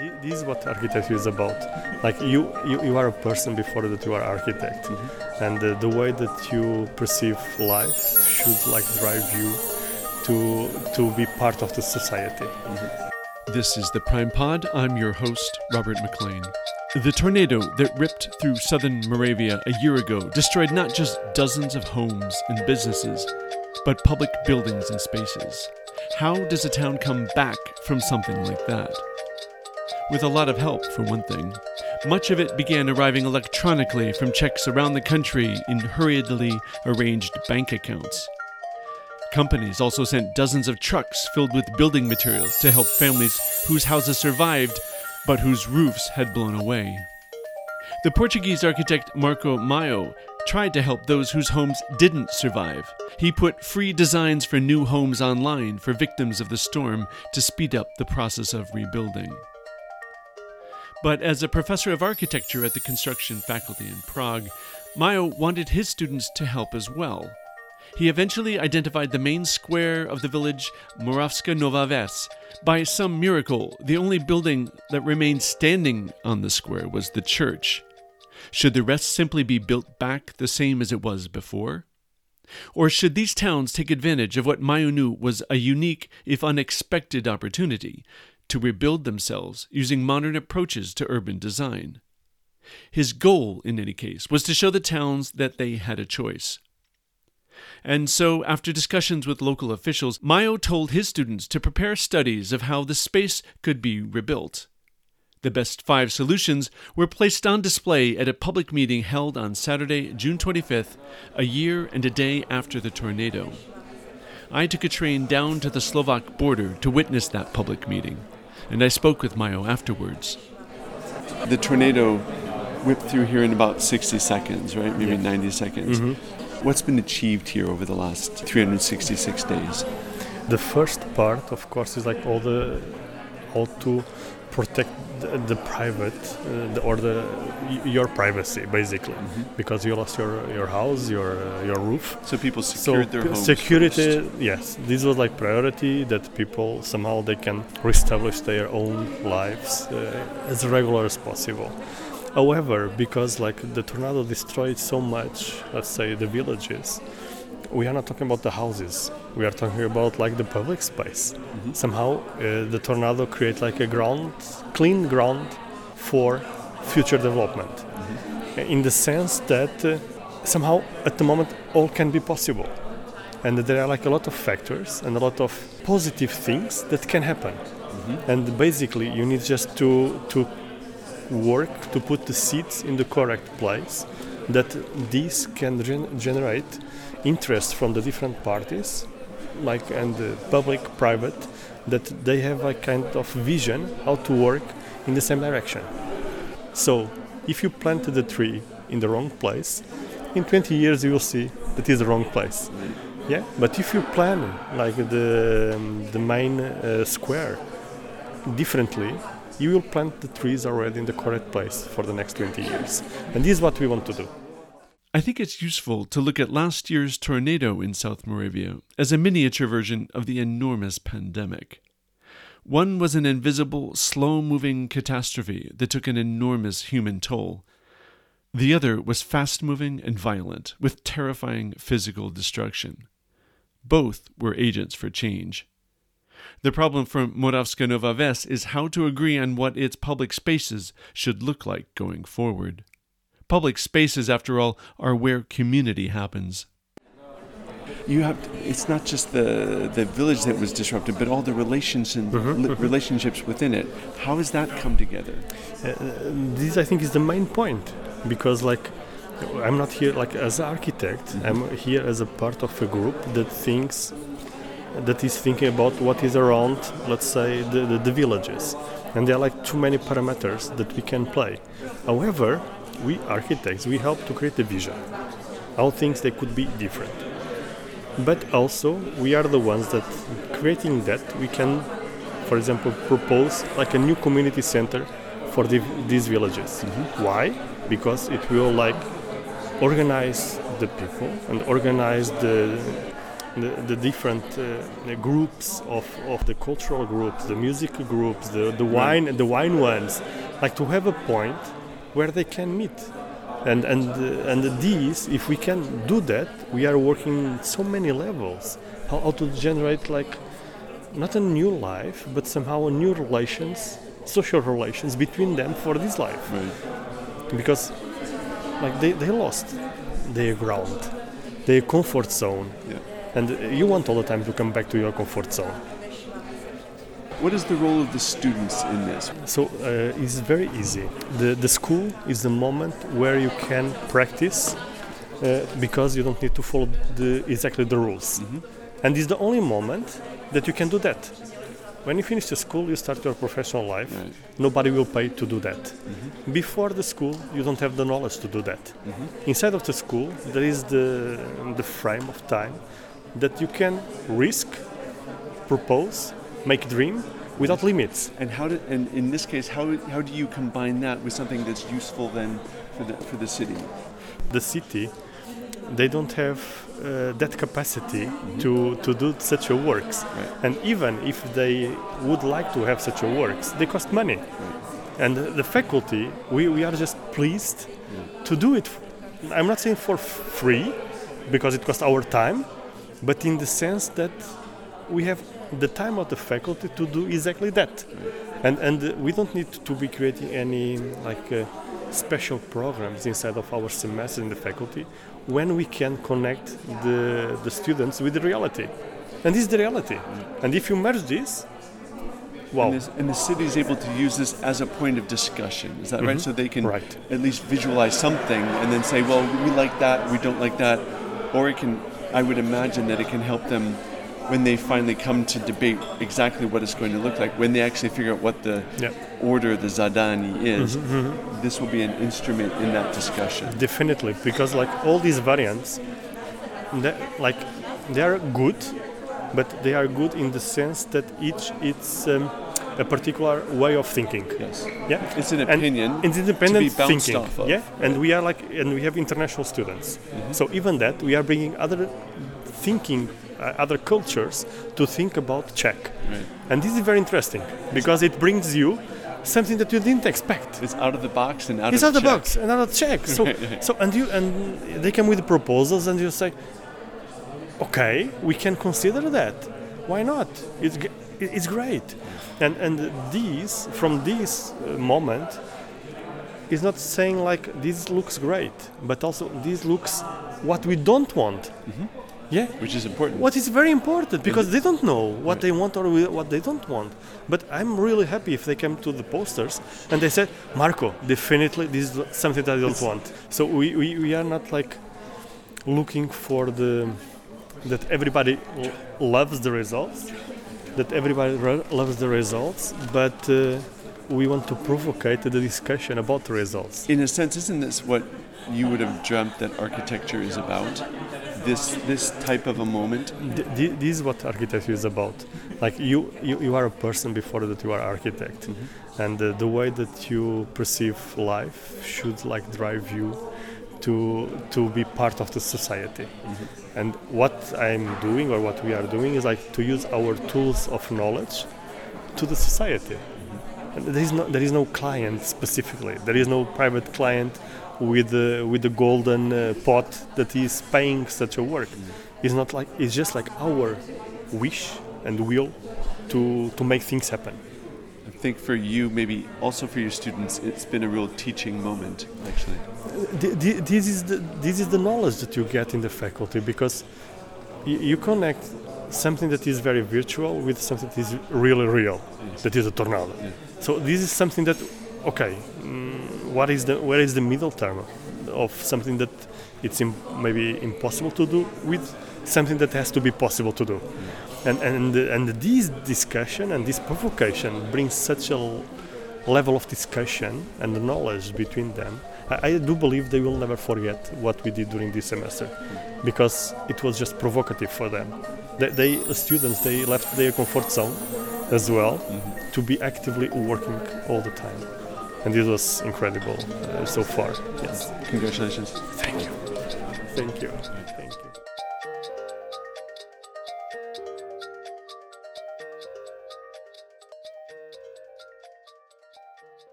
This is what architecture is about. Like you, you, you are a person before that you are architect, mm-hmm. and uh, the way that you perceive life should like drive you to to be part of the society. Mm-hmm. This is the Prime Pod. I'm your host, Robert McLean. The tornado that ripped through southern Moravia a year ago destroyed not just dozens of homes and businesses, but public buildings and spaces. How does a town come back from something like that? With a lot of help, for one thing. Much of it began arriving electronically from Czechs around the country in hurriedly arranged bank accounts. Companies also sent dozens of trucks filled with building materials to help families whose houses survived but whose roofs had blown away. The Portuguese architect Marco Maio tried to help those whose homes didn't survive. He put free designs for new homes online for victims of the storm to speed up the process of rebuilding. But as a professor of architecture at the construction faculty in Prague, Maio wanted his students to help as well. He eventually identified the main square of the village Moravska Nova Ves. By some miracle, the only building that remained standing on the square was the church. Should the rest simply be built back the same as it was before? Or should these towns take advantage of what Maio knew was a unique, if unexpected, opportunity to rebuild themselves using modern approaches to urban design? His goal, in any case, was to show the towns that they had a choice. And so, after discussions with local officials, Maio told his students to prepare studies of how the space could be rebuilt. The best five solutions were placed on display at a public meeting held on Saturday, June 25th, a year and a day after the tornado. I took a train down to the Slovak border to witness that public meeting, and I spoke with Maio afterwards. The tornado whipped through here in about 60 seconds, right? Maybe 90 seconds. Mm-hmm. What's been achieved here over the last 366 days? The first part, of course, is like all the all to protect the, the private uh, the, or the your privacy basically mm-hmm. because you lost your your house your uh, your roof so people secured so their homes security first. yes this was like priority that people somehow they can reestablish their own lives uh, as regular as possible however because like the tornado destroyed so much let's say the villages we are not talking about the houses. We are talking about like the public space. Mm-hmm. Somehow, uh, the tornado create like a ground, clean ground for future development. Mm-hmm. In the sense that uh, somehow at the moment all can be possible, and there are like a lot of factors and a lot of positive things that can happen. Mm-hmm. And basically, you need just to to work to put the seeds in the correct place that this can gen- generate interest from the different parties, like and the public, private, that they have a kind of vision how to work in the same direction. So, if you planted the tree in the wrong place, in 20 years you will see that is the wrong place. Yeah, but if you plan like the the main uh, square differently, you will plant the trees already in the correct place for the next 20 years. And this is what we want to do. I think it's useful to look at last year's tornado in South Moravia as a miniature version of the enormous pandemic. One was an invisible, slow moving catastrophe that took an enormous human toll. The other was fast moving and violent, with terrifying physical destruction. Both were agents for change. The problem for Moravska Nova Ves is how to agree on what its public spaces should look like going forward. Public spaces, after all, are where community happens. You have to, it's not just the the village that was disrupted, but all the relations and mm-hmm. li- relationships within it. How has that come together? Uh, this, I think, is the main point, because like I'm not here like as an architect. Mm-hmm. I'm here as a part of a group that thinks that is thinking about what is around, let's say, the, the, the villages, and there are like too many parameters that we can play. However, we architects we help to create a vision how things they could be different but also we are the ones that creating that we can for example propose like a new community center for the, these villages mm-hmm. why because it will like organize the people and organize the the, the different uh, groups of, of the cultural groups, the music groups, the, the wine the wine ones, like to have a point where they can meet. And and uh, and these, if we can do that, we are working so many levels. How, how to generate like not a new life, but somehow a new relations, social relations between them for this life. Right. Because like they, they lost their ground, their comfort zone. Yeah. And you want all the time to come back to your comfort zone. What is the role of the students in this? So uh, it's very easy. The, the school is the moment where you can practice uh, because you don't need to follow the, exactly the rules. And it's the only moment that you can do that. When you finish the school, you start your professional life. Right. Nobody will pay to do that. Before the school, you don't have the knowledge to do that. Inside of the school, there is the, the frame of time that you can risk, propose, make a dream without limits. And how do, and in this case, how, how do you combine that with something that's useful then for the, for the city? The city, they don't have uh, that capacity to, to do such a works. Right. And even if they would like to have such a works, they cost money. And the faculty, we, we are just pleased to do it. I'm not saying for free, because it costs our time, but in the sense that we have the time of the faculty to do exactly that. And, and we don't need to be creating any like uh, special programs inside of our semester in the faculty when we can connect the, the students with the reality. And this is the reality. And if you merge this, wow. And, this, and the city is able to use this as a point of discussion. Is that right? So they can Right. at least visualize something and then say, well, we like that, we don't like that. Or it can, I would imagine that it can help them when they finally come to debate exactly what it's going to look like, when they actually figure out what the Yeah. order, the zadani is, Mm-hmm, this will be an instrument in that discussion. Definitely, because like all these variants, they, like they are good, but they are good in the sense that each it's um, a particular way of thinking. Yes. Yeah, It's an And opinion. It's independent thinking. of. Yeah, and we are like, and we have international students. So even that, we are bringing other thinking, uh, other cultures to think about Czech, Right. and this is very interesting because it brings you something that you didn't expect. It's out of the box and out It's out of out the check. box, another check. So, Right, right. so and you and they come with proposals, and you say, okay, we can consider that. Why not? It's it's great, and and these from this uh, moment is not saying like this looks great, but also this looks what we don't want. Yeah, Which is important. what is very important because they don't know what they want or what they don't want. But I'm really happy if they came to the posters and they said, Marco, definitely this is something that I don't want. So we, we, we are not like looking for the that everybody loves the results, that everybody loves the results, but uh, we want to provocate the discussion about the results. in a sense, isn't this what you would have dreamt that architecture is about? This this type of a moment. Th- th- this is what architecture is about. Like you, you, you are a person before that you are architect, and uh, the way that you perceive life should like drive you to to be part of the society. Mm-hmm. And what I'm doing or what we are doing is like to use our tools of knowledge to the society. Mm-hmm. And there is no there is no client specifically. There is no private client with the with the golden uh, pot that is paying such a work. Mm-hmm. It's not like it's just like our wish and will to to make things happen. I think for you, maybe also for your students, it's been a real teaching moment, actually. Th- th- this is the this is the knowledge that you get in the faculty because y- you connect something that is very virtual with something that is really real that is a tornado. So this is something that okay mm, what is the where is the middle term of something that it's Im- maybe impossible to do with something that has to be possible to do and and and this discussion and this provocation brings such a level of discussion and knowledge between them. I, I do believe they will never forget what we did during this semester because it was just provocative for them. They, they the students they left their comfort zone as well to be actively working all the time. And this was incredible uh, so far. Yes. Congratulations. thank you. Thank you. Thank you